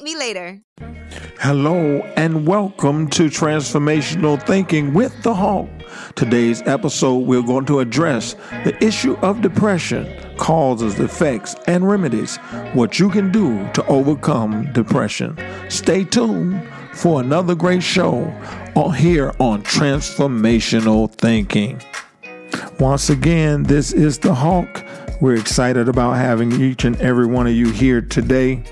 me later. Hello and welcome to Transformational Thinking with the Hawk. Today's episode, we're going to address the issue of depression, causes, effects, and remedies, what you can do to overcome depression. Stay tuned for another great show here on Transformational Thinking. Once again, this is the Hawk. We're excited about having each and every one of you here today.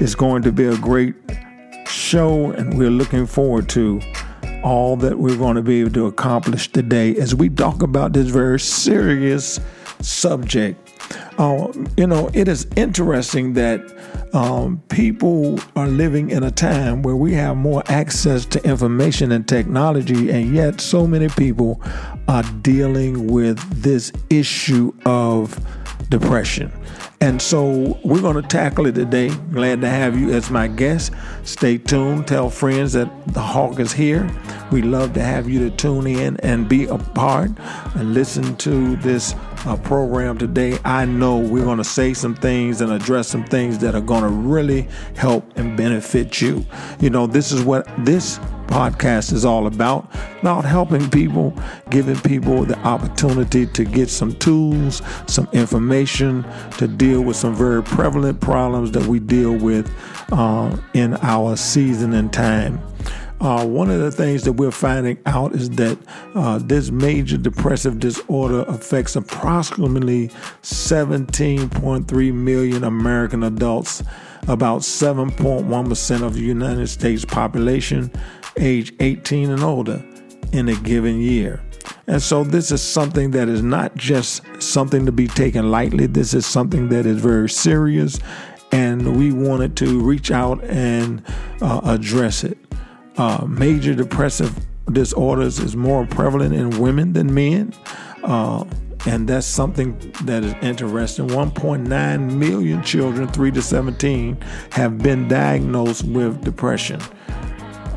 It's going to be a great show, and we're looking forward to all that we're going to be able to accomplish today as we talk about this very serious subject. Uh, you know, it is interesting that um, people are living in a time where we have more access to information and technology, and yet so many people are dealing with this issue of depression. And so we're going to tackle it today. Glad to have you as my guest. Stay tuned. Tell friends that the Hawk is here. We love to have you to tune in and be a part and listen to this uh, program today. I know we're going to say some things and address some things that are going to really help and benefit you. You know, this is what this podcast is all about about helping people, giving people the opportunity to get some tools, some information to deal with some very prevalent problems that we deal with uh, in our season and time. Uh, one of the things that we're finding out is that uh, this major depressive disorder affects approximately 17.3 million American adults, about 7.1% of the United States population, age 18 and older in a given year. And so, this is something that is not just something to be taken lightly. This is something that is very serious, and we wanted to reach out and uh, address it. Uh, major depressive disorders is more prevalent in women than men. Uh, and that's something that is interesting. 1.9 million children, 3 to 17, have been diagnosed with depression.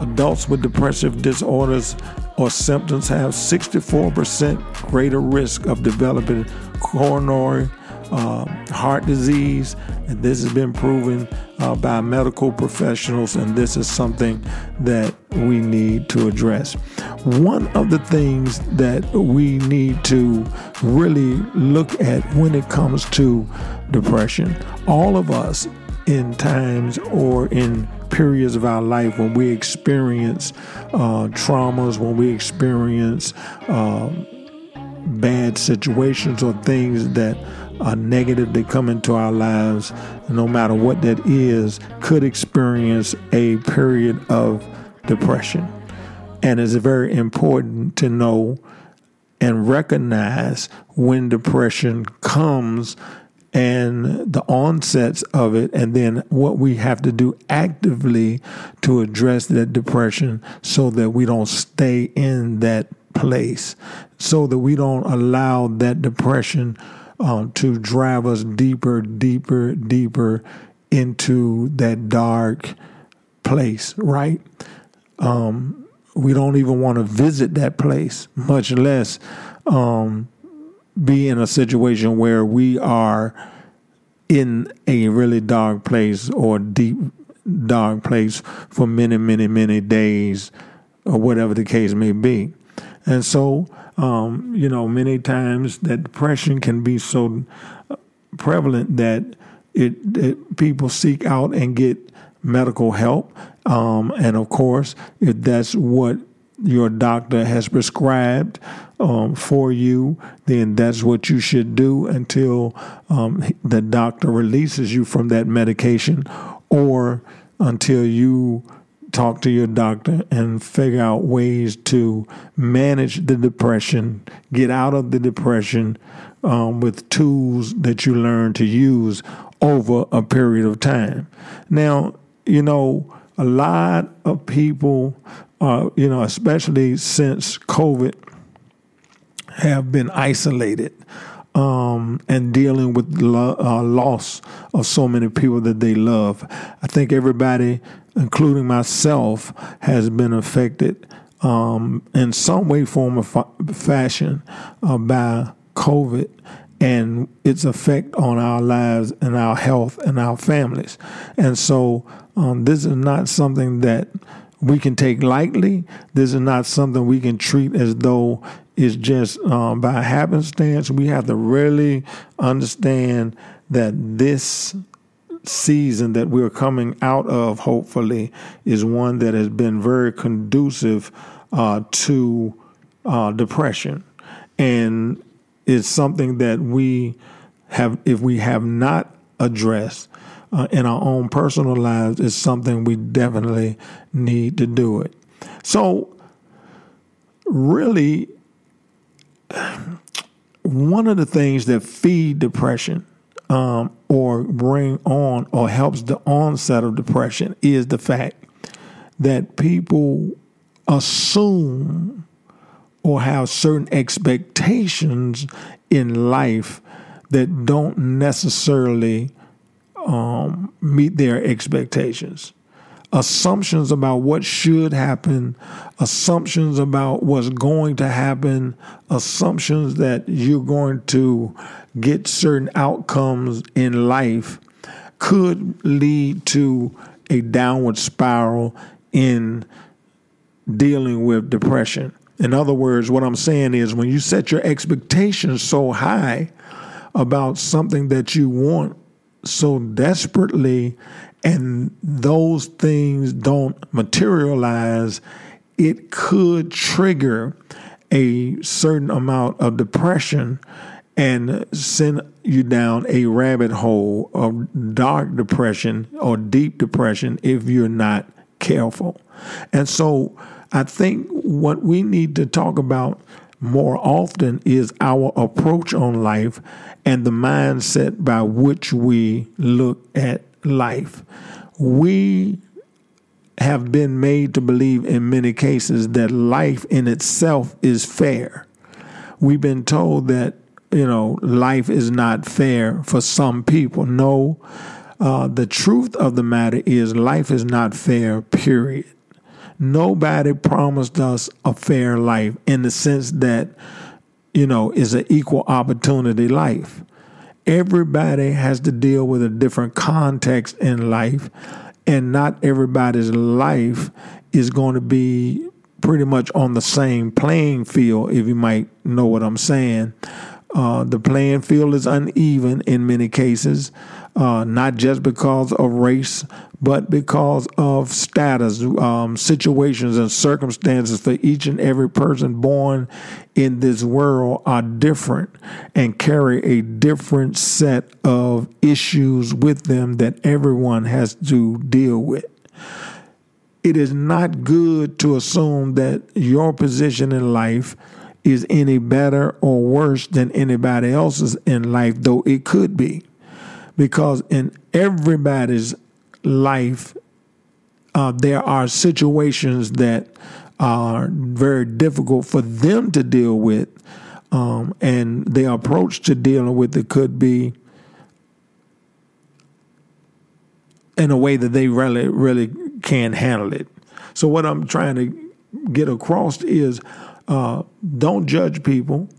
Adults with depressive disorders or symptoms have 64% greater risk of developing coronary uh, heart disease. And this has been proven uh, by medical professionals, and this is something that we need to address. One of the things that we need to really look at when it comes to depression, all of us in times or in periods of our life when we experience uh, traumas, when we experience uh, bad situations or things that are negative that come into our lives, no matter what that is, could experience a period of depression. And it's very important to know and recognize when depression comes and the onsets of it, and then what we have to do actively to address that depression so that we don't stay in that place, so that we don't allow that depression uh, to drive us deeper, deeper, deeper into that dark place, right? Um, we don't even want to visit that place, much less um, be in a situation where we are in a really dark place or deep dark place for many, many, many days or whatever the case may be. And so, um, you know, many times that depression can be so prevalent that it, it people seek out and get medical help. Um, and of course, if that's what your doctor has prescribed um, for you, then that's what you should do until um, the doctor releases you from that medication or until you talk to your doctor and figure out ways to manage the depression, get out of the depression um, with tools that you learn to use over a period of time. Now, you know, a lot of people, uh, you know, especially since COVID, have been isolated um, and dealing with lo- uh, loss of so many people that they love. I think everybody, including myself, has been affected um, in some way, form, or fa- fashion uh, by COVID and its effect on our lives and our health and our families. And so, um, this is not something that we can take lightly. This is not something we can treat as though it's just um, by happenstance. We have to really understand that this season that we're coming out of, hopefully, is one that has been very conducive uh, to uh, depression. And it's something that we have, if we have not addressed, uh, in our own personal lives is something we definitely need to do it. So, really, one of the things that feed depression um, or bring on or helps the onset of depression is the fact that people assume or have certain expectations in life that don't necessarily um, meet their expectations. Assumptions about what should happen, assumptions about what's going to happen, assumptions that you're going to get certain outcomes in life could lead to a downward spiral in dealing with depression. In other words, what I'm saying is when you set your expectations so high about something that you want so desperately and those things don't materialize, it could trigger a certain amount of depression and send you down a rabbit hole of dark depression or deep depression if you're not careful. And so I think what we need to talk about more often is our approach on life and the mindset by which we look at life. We have been made to believe in many cases that life in itself is fair. We've been told that, you know, life is not fair for some people. No, uh, the truth of the matter is life is not fair, period. Nobody promised us a fair life in the sense that, you know, is an equal opportunity life. Everybody has to deal with a different context in life, and not everybody's life is going to be pretty much on the same playing field, if you might know what I'm saying. Uh, the playing field is uneven in many cases, uh, not just because of race, but because of status, um, situations, and circumstances for each and every person born in this world are different and carry a different set of issues with them that everyone has to deal with it is not good to assume that your position in life is any better or worse than anybody else's in life, though it could be. Because in everybody's life, uh, there are situations that are very difficult for them to deal with, um, and their approach to dealing with it could be in a way that they really, really can't handle it. So, what I'm trying to get across is uh, don't judge people.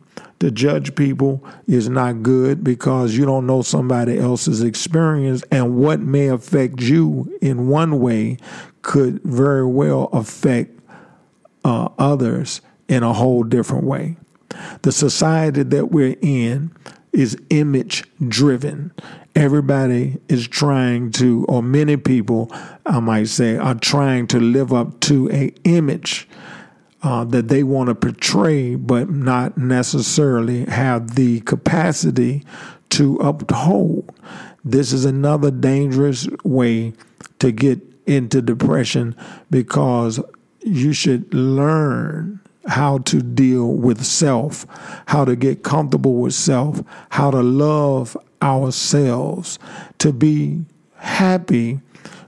To judge people is not good because you don't know somebody else's experience, and what may affect you in one way could very well affect uh, others in a whole different way. The society that we're in is image driven. Everybody is trying to, or many people, I might say, are trying to live up to a image uh, that they want to portray, but not necessarily have the capacity to uphold. This is another dangerous way to get into depression because you should learn how to deal with self, how to get comfortable with self, how to love ourselves, to be happy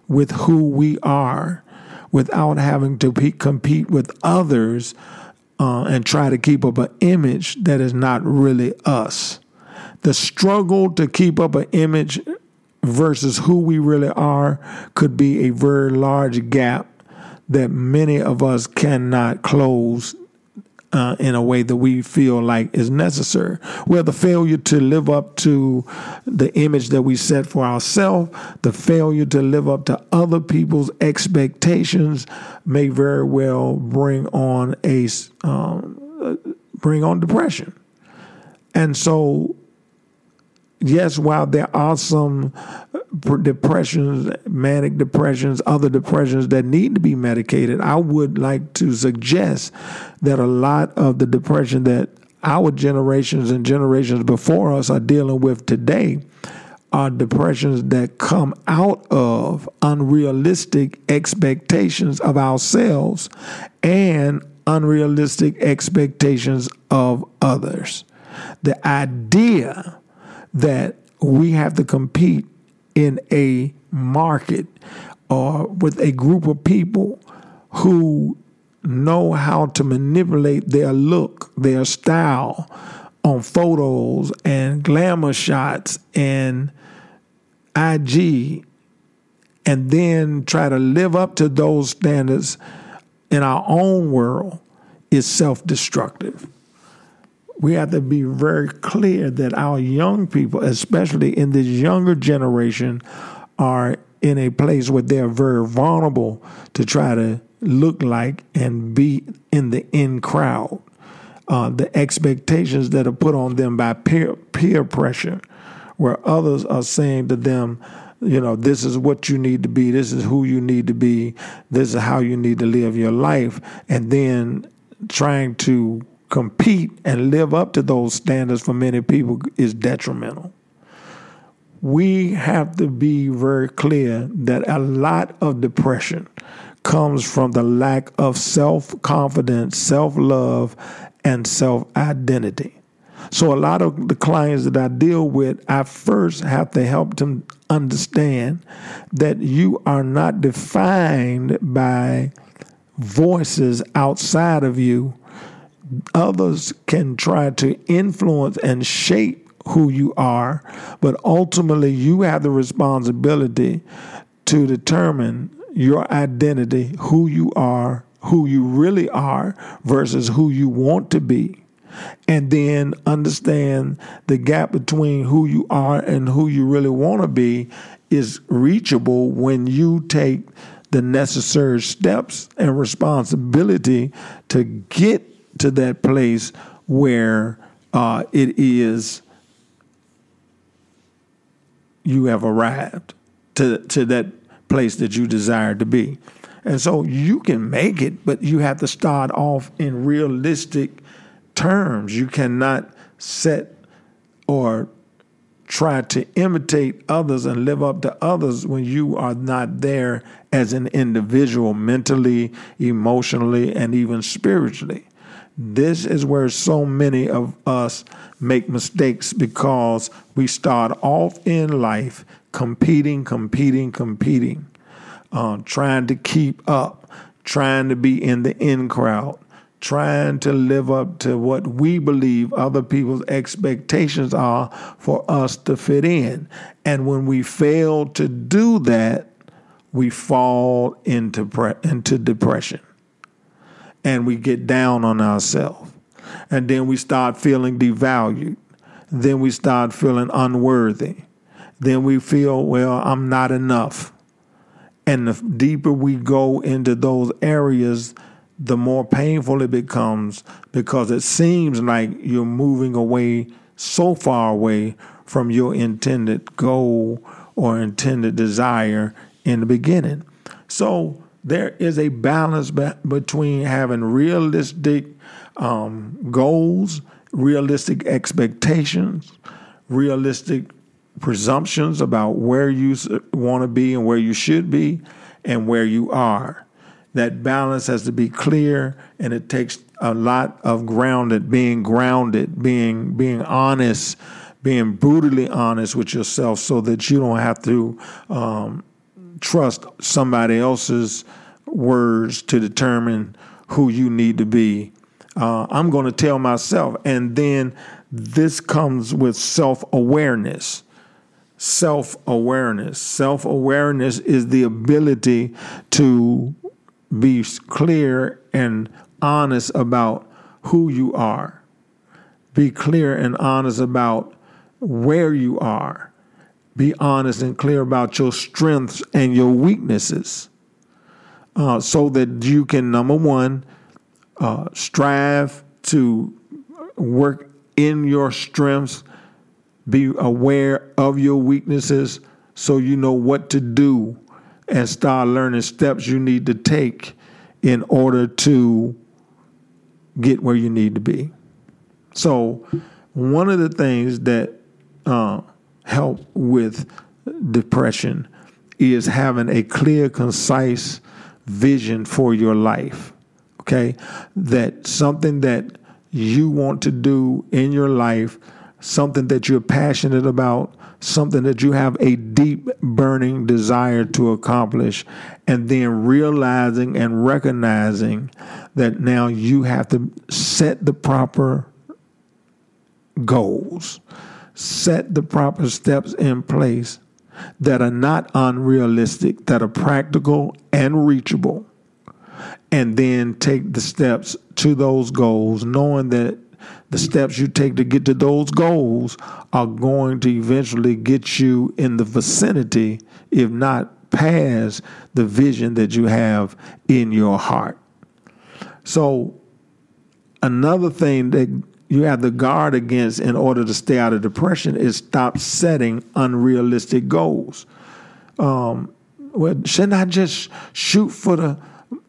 with who we are without having to pe- compete with others uh, and try to keep up an image that is not really us. The struggle to keep up an image versus who we really are could be a very large gap that many of us cannot close uh, in a way that we feel like is necessary. Well, the failure to live up to the image that we set for ourselves, the failure to live up to other people's expectations, may very well bring on a um, bring on depression. And so, yes, while there are some uh, depressions, manic depressions, other depressions that need to be medicated, I would like to suggest that a lot of the depression that our generations and generations before us are dealing with today are depressions that come out of unrealistic expectations of ourselves and unrealistic expectations of others. The idea that we have to compete in a market or with a group of people who know how to manipulate their look, their style on photos and glamour shots and IG, and then try to live up to those standards in our own world is self destructive we have to be very clear that our young people, especially in this younger generation, are in a place where they're very vulnerable to try to look like and be in the in crowd. Uh, the expectations that are put on them by peer, peer pressure, where others are saying to them, you know, this is what you need to be, this is who you need to be, this is how you need to live your life, and then trying to compete and live up to those standards for many people is detrimental. We have to be very clear that a lot of depression comes from the lack of self confidence, self love, and self identity. So, a lot of the clients that I deal with, I first have to help them understand that you are not defined by voices outside of you others can try to influence and shape who you are, but ultimately you have the responsibility to determine your identity, who you are, who you really are, versus who you want to be. And then understand the gap between who you are and who you really want to be is reachable when you take the necessary steps and responsibility to get to that place where uh, it is you have arrived to to that place that you desire to be. And so you can make it, but you have to start off in realistic terms. You cannot set or try to imitate others and live up to others when you are not there as an individual mentally, emotionally, and even spiritually. This is where so many of us make mistakes because we start off in life competing, competing, competing, uh, trying to keep up, trying to be in the in crowd, trying to live up to what we believe other people's expectations are for us to fit in. And when we fail to do that, we fall into, pre- into depression and we get down on ourselves. And then we start feeling devalued. Then we start feeling unworthy. Then we feel, well, I'm not enough. And the deeper we go into those areas, the more painful it becomes because it seems like you're moving away so far away from your intended goal or intended desire in the beginning. So there is a balance be- between having realistic um, goals, realistic expectations, realistic presumptions about where you want to be and where you should be and where you are. That balance has to be clear, and it takes a lot of grounded, being grounded, being being honest, being brutally honest with yourself, so that you don't have to um, trust somebody else's words to determine who you need to be. Uh, I'm going to tell myself. And then this comes with self awareness. Self awareness. Self awareness is the ability to be clear and honest about who you are. Be clear and honest about where you are. Be honest and clear about your strengths and your weaknesses uh, so that you can, number one, uh, strive to work in your strengths, be aware of your weaknesses so you know what to do and start learning steps you need to take in order to get where you need to be. So, one of the things that uh, help with depression is having a clear, concise vision for your life. Okay, that something that you want to do in your life, something that you're passionate about, something that you have a deep burning desire to accomplish, and then realizing and recognizing that now you have to set the proper goals, set the proper steps in place that are not unrealistic, that are practical and reachable, and then take the steps to those goals, knowing that the steps you take to get to those goals are going to eventually get you in the vicinity, if not past, the vision that you have in your heart. So, another thing that you have to guard against in order to stay out of depression is stop setting unrealistic goals. Um, well, shouldn't I just shoot for the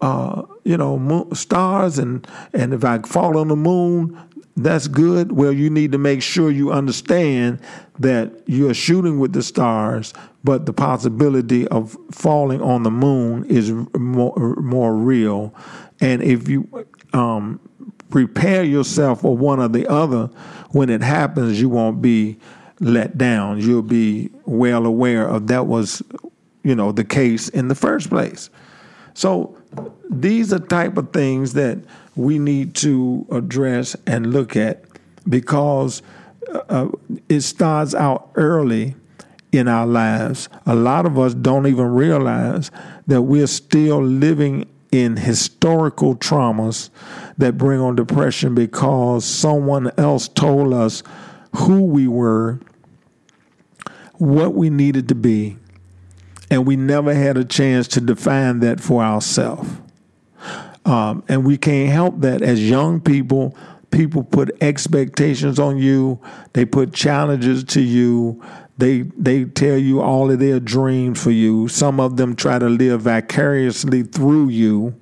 uh, you know stars and and if I fall on the moon, that's good. Well, you need to make sure you understand that you're shooting with the stars, but the possibility of falling on the moon is more more real. And if you um, prepare yourself for one or the other, when it happens, you won't be let down. You'll be well aware of that was, you know, the case in the first place. So these are type of things that we need to address and look at because uh, it starts out early in our lives. A lot of us don't even realize that we're still living in historical traumas that bring on depression because someone else told us who we were, what we needed to be, and we never had a chance to define that for ourselves. Um, and we can't help that as young people. People put expectations on you. They put challenges to you. They they tell you all of their dreams for you. Some of them try to live vicariously through you,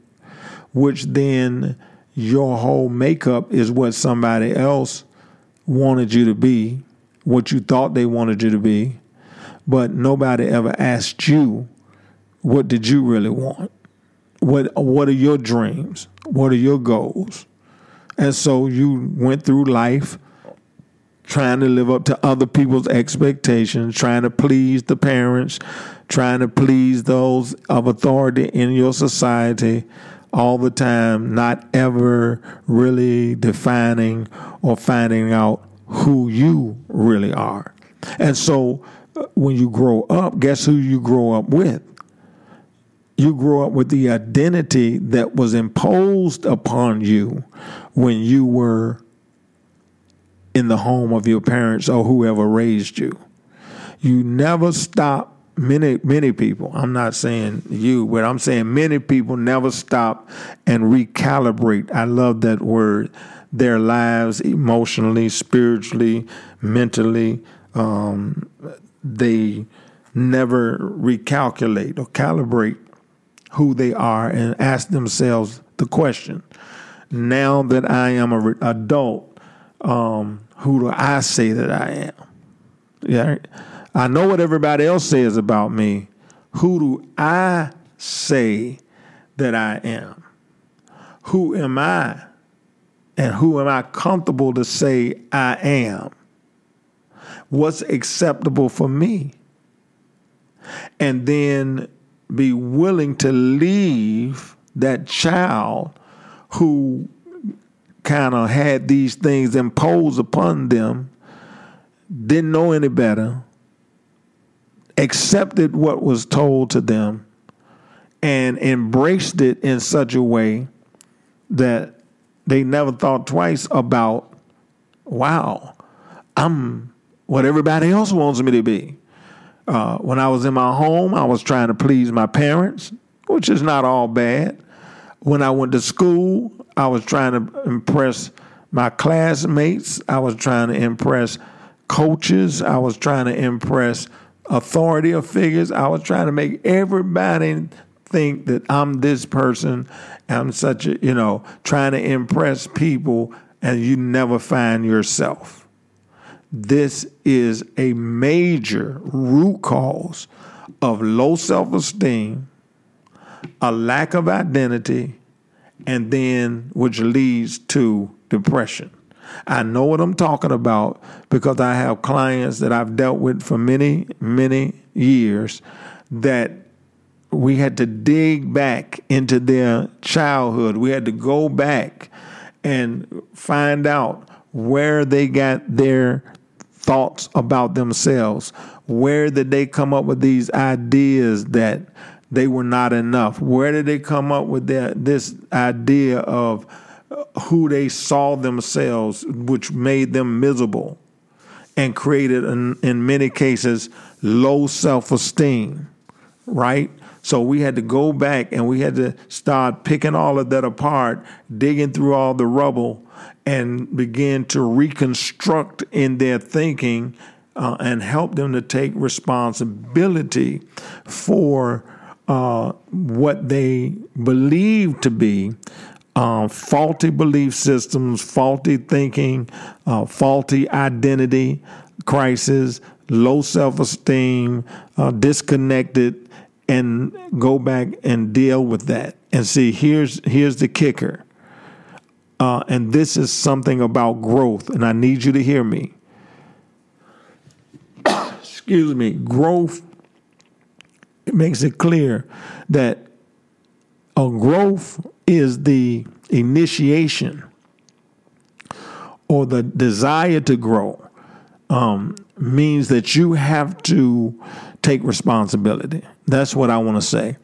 which then your whole makeup is what somebody else wanted you to be, what you thought they wanted you to be, but nobody ever asked you what did you really want? What what are your dreams? What are your goals? And so you went through life trying to live up to other people's expectations, trying to please the parents, trying to please those of authority in your society all the time, not ever really defining or finding out who you really are. And so uh, when you grow up, guess who you grow up with? You grow up with the identity that was imposed upon you when you were in the home of your parents or whoever raised you. You never stop. Many many people i'm not saying you but i'm saying many people never stop and recalibrate. I love that word. Their lives emotionally spiritually mentally um, they never recalculate or calibrate who they are and ask themselves the question. Now that i am an adult um, who do i say that i am yeah I know what everybody else says about me. Who do I say that I am? Who am I? And who am I comfortable to say I am? What's acceptable for me? And then be willing to leave that child who kind of had these things imposed upon them, didn't know any better, accepted what was told to them, and embraced it in such a way that they never thought twice about, wow, I'm what everybody else wants me to be. Uh, when I was in my home, I was trying to please my parents, which is not all bad. When I went to school, I was trying to impress my classmates. I was trying to impress coaches. I was trying to impress authority figures. I was trying to make everybody think that I'm this person. I'm such a, you know, trying to impress people, and you never find yourself. This is a major root cause of low self esteem, a lack of identity, and then which leads to depression. I know what I'm talking about because I have clients that I've dealt with for many, many years that we had to dig back into their childhood. We had to go back and find out where they got their thoughts about themselves. Where did they come up with these ideas that they were not enough? Where did they come up with that this idea of who they saw themselves, which made them miserable and created, in, in many cases, low self esteem, right? So we had to go back and we had to start picking all of that apart, digging through all the rubble, and begin to reconstruct in their thinking uh, and help them to take responsibility for uh, what they believe to be uh, faulty belief systems, faulty thinking, uh, faulty identity crisis, low self esteem, uh, disconnected, and go back and deal with that. And see, here's here's the kicker. Uh, and this is something about growth, and I need you to hear me. Excuse me. Growth makes it clear that a growth is the initiation or the desire to grow um, means that you have to take responsibility. That's what I want to say.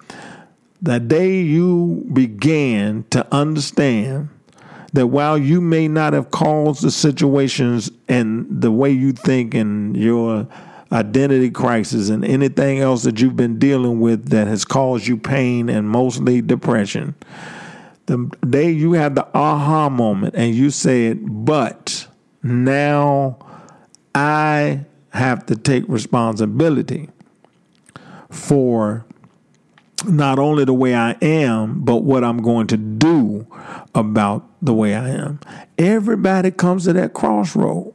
The day you began to understand that while you may not have caused the situations and the way you think and your identity crisis and anything else that you've been dealing with that has caused you pain and mostly depression, the day you had the aha moment and you said, but now I have to take responsibility for not only the way I am, but what I'm going to do about the way I am. Everybody comes to that crossroad.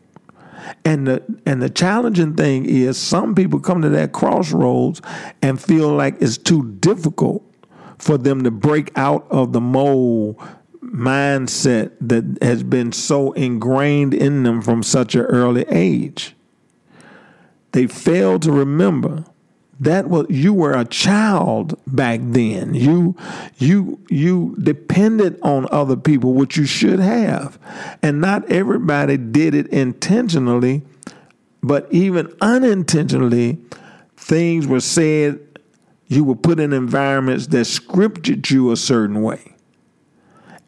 And the and the challenging thing is some people come to that crossroads and feel like it's too difficult for them to break out of the mold mindset that has been so ingrained in them from such an early age. They fail to remember that was you were a child back then. You you you depended on other people which you should have. And not everybody did it intentionally but even unintentionally things were said you were put in environments that scripted you a certain way.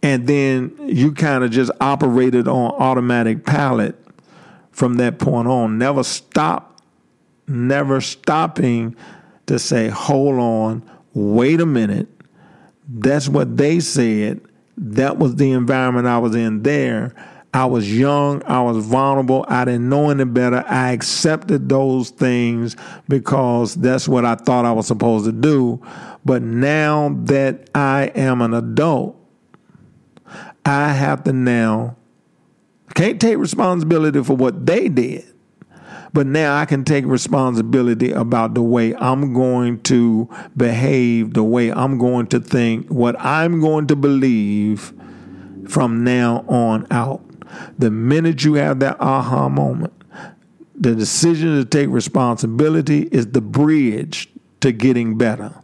And then you kind of just operated on automatic pilot from that point on. Never stop never stopping to say, hold on, wait a minute. That's what they said. That was the environment I was in there. I was young, I was vulnerable, I didn't know any better. I accepted those things because that's what I thought I was supposed to do. But now that I am an adult, I have to now can't take responsibility for what they did. But now I can take responsibility about the way I'm going to behave, the way I'm going to think, what I'm going to believe from now on out. The minute you have that aha moment, the decision to take responsibility is the bridge to getting better.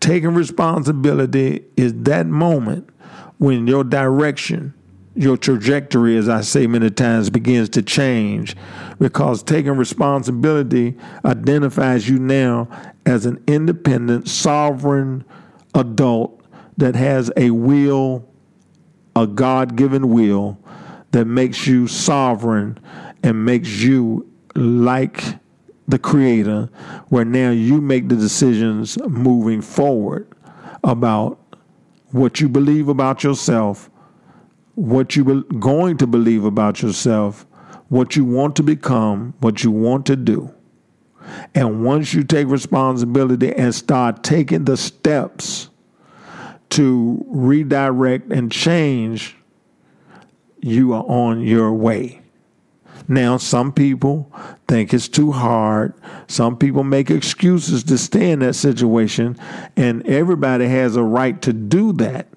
Taking responsibility is that moment when your direction, your trajectory, as I say many times, begins to change. Because taking responsibility identifies you now as an independent, sovereign adult that has a will, a God given will that makes you sovereign and makes you like the creator, where now you make the decisions moving forward about what you believe about yourself, what you're going to believe about yourself, what you want to become, what you want to do. And once you take responsibility and start taking the steps to redirect and change, you are on your way. Now, some people think it's too hard. Some people make excuses to stay in that situation, and everybody has a right to do that.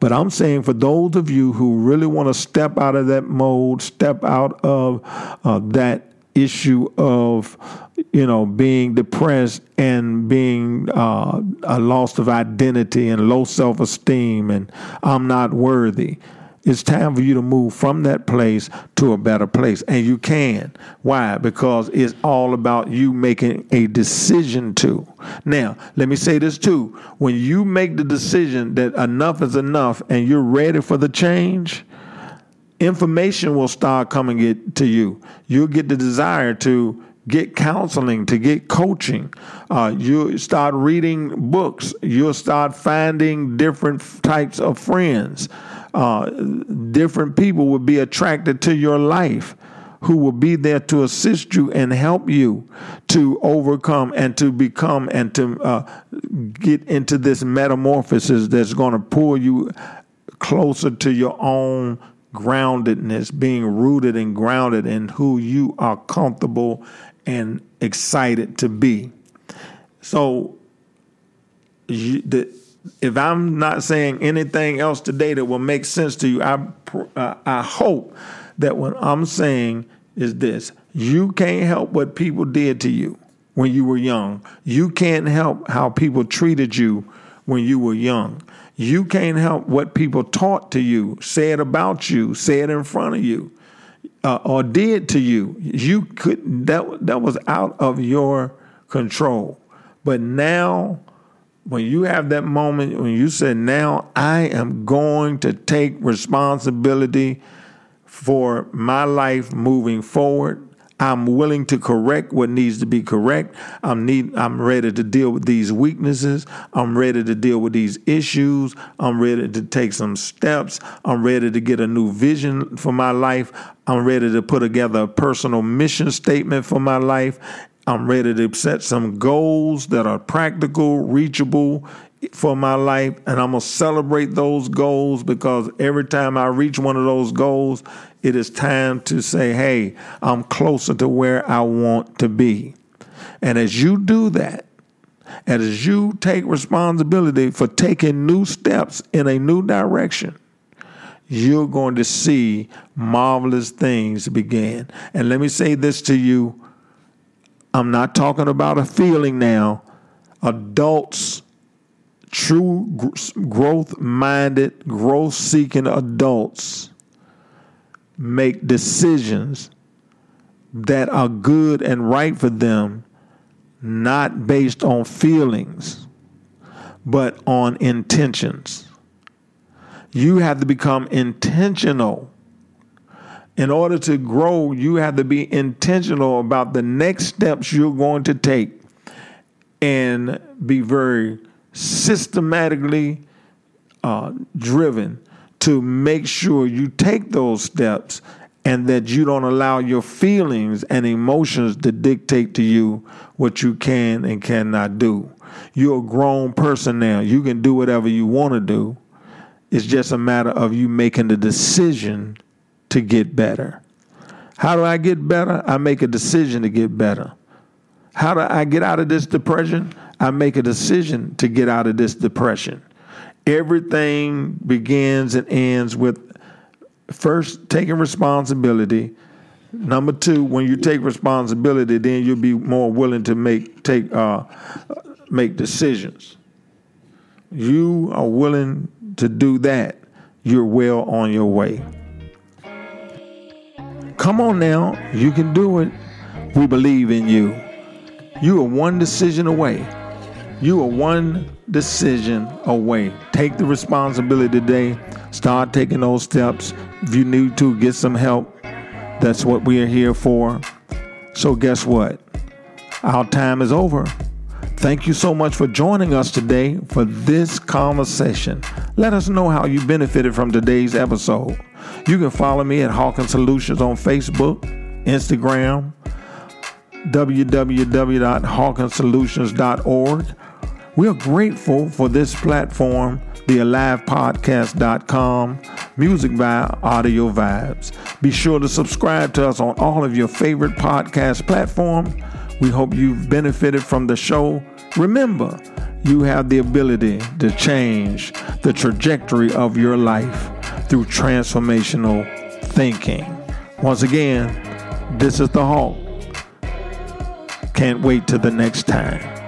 But I'm saying for those of you who really want to step out of that mode, step out of uh, that issue of you know being depressed and being uh, a loss of identity and low self-esteem and I'm not worthy it's time for you to move from that place to a better place. And you can. Why? Because it's all about you making a decision to. Now, let me say this too. When you make the decision that enough is enough and you're ready for the change, information will start coming to you. You'll get the desire to get counseling, to get coaching. Uh, you start reading books. You'll start finding different types of friends uh, different people will be attracted to your life who will be there to assist you and help you to overcome and to become and to uh, get into this metamorphosis that's going to pull you closer to your own groundedness, being rooted and grounded in who you are comfortable and excited to be. So, if I'm not saying anything else today that will make sense to you, I uh, I hope that what I'm saying is this: you can't help what people did to you when you were young. You can't help how people treated you when you were young. You can't help what people taught to you, said about you, said in front of you, uh, or did to you. You could that that was out of your control. But now when you have that moment when you say, Now I am going to take responsibility for my life moving forward. I'm willing to correct what needs to be correct. I'm need I'm ready to deal with these weaknesses. I'm ready to deal with these issues. I'm ready to take some steps. I'm ready to get a new vision for my life. I'm ready to put together a personal mission statement for my life I'm ready to set some goals that are practical, reachable for my life, and I'm going to celebrate those goals because every time I reach one of those goals, it is time to say, hey, I'm closer to where I want to be. And as you do that, and as you take responsibility for taking new steps in a new direction, you're going to see marvelous things begin. And let me say this to you I'm not talking about a feeling now. Adults, true growth minded, growth seeking adults make decisions that are good and right for them, not based on feelings, but on intentions. You have to become intentional in order to grow, you have to be intentional about the next steps you're going to take and be very systematically uh, driven to make sure you take those steps and that you don't allow your feelings and emotions to dictate to you what you can and cannot do. You're a grown person now. You can do whatever you want to do. It's just a matter of you making the decision to get better. How do I get better? I make a decision to get better. How do I get out of this depression? I make a decision to get out of this depression. Everything begins and ends with first taking responsibility. Number two, when you take responsibility, then you'll be more willing to make take uh, make decisions. you are willing to do that, you're well on your way. Come on now, you can do it. We believe in you. You are one decision away. You are one decision away. Take the responsibility today. Start taking those steps. If you need to, get some help. That's what we are here for. So, guess what? Our time is over. Thank you so much for joining us today for this conversation. Let us know how you benefited from today's episode. You can follow me at Hawkins Solutions on Facebook, Instagram, www.hawkinssolutions.org. We are grateful for this platform, thealivepodcast.com, music by Audio Vibes. Be sure to subscribe to us on all of your favorite podcast platforms. We hope you've benefited from the show. Remember, you have the ability to change the trajectory of your life through transformational thinking. Once again, this is the Hawk. Can't wait till the next time.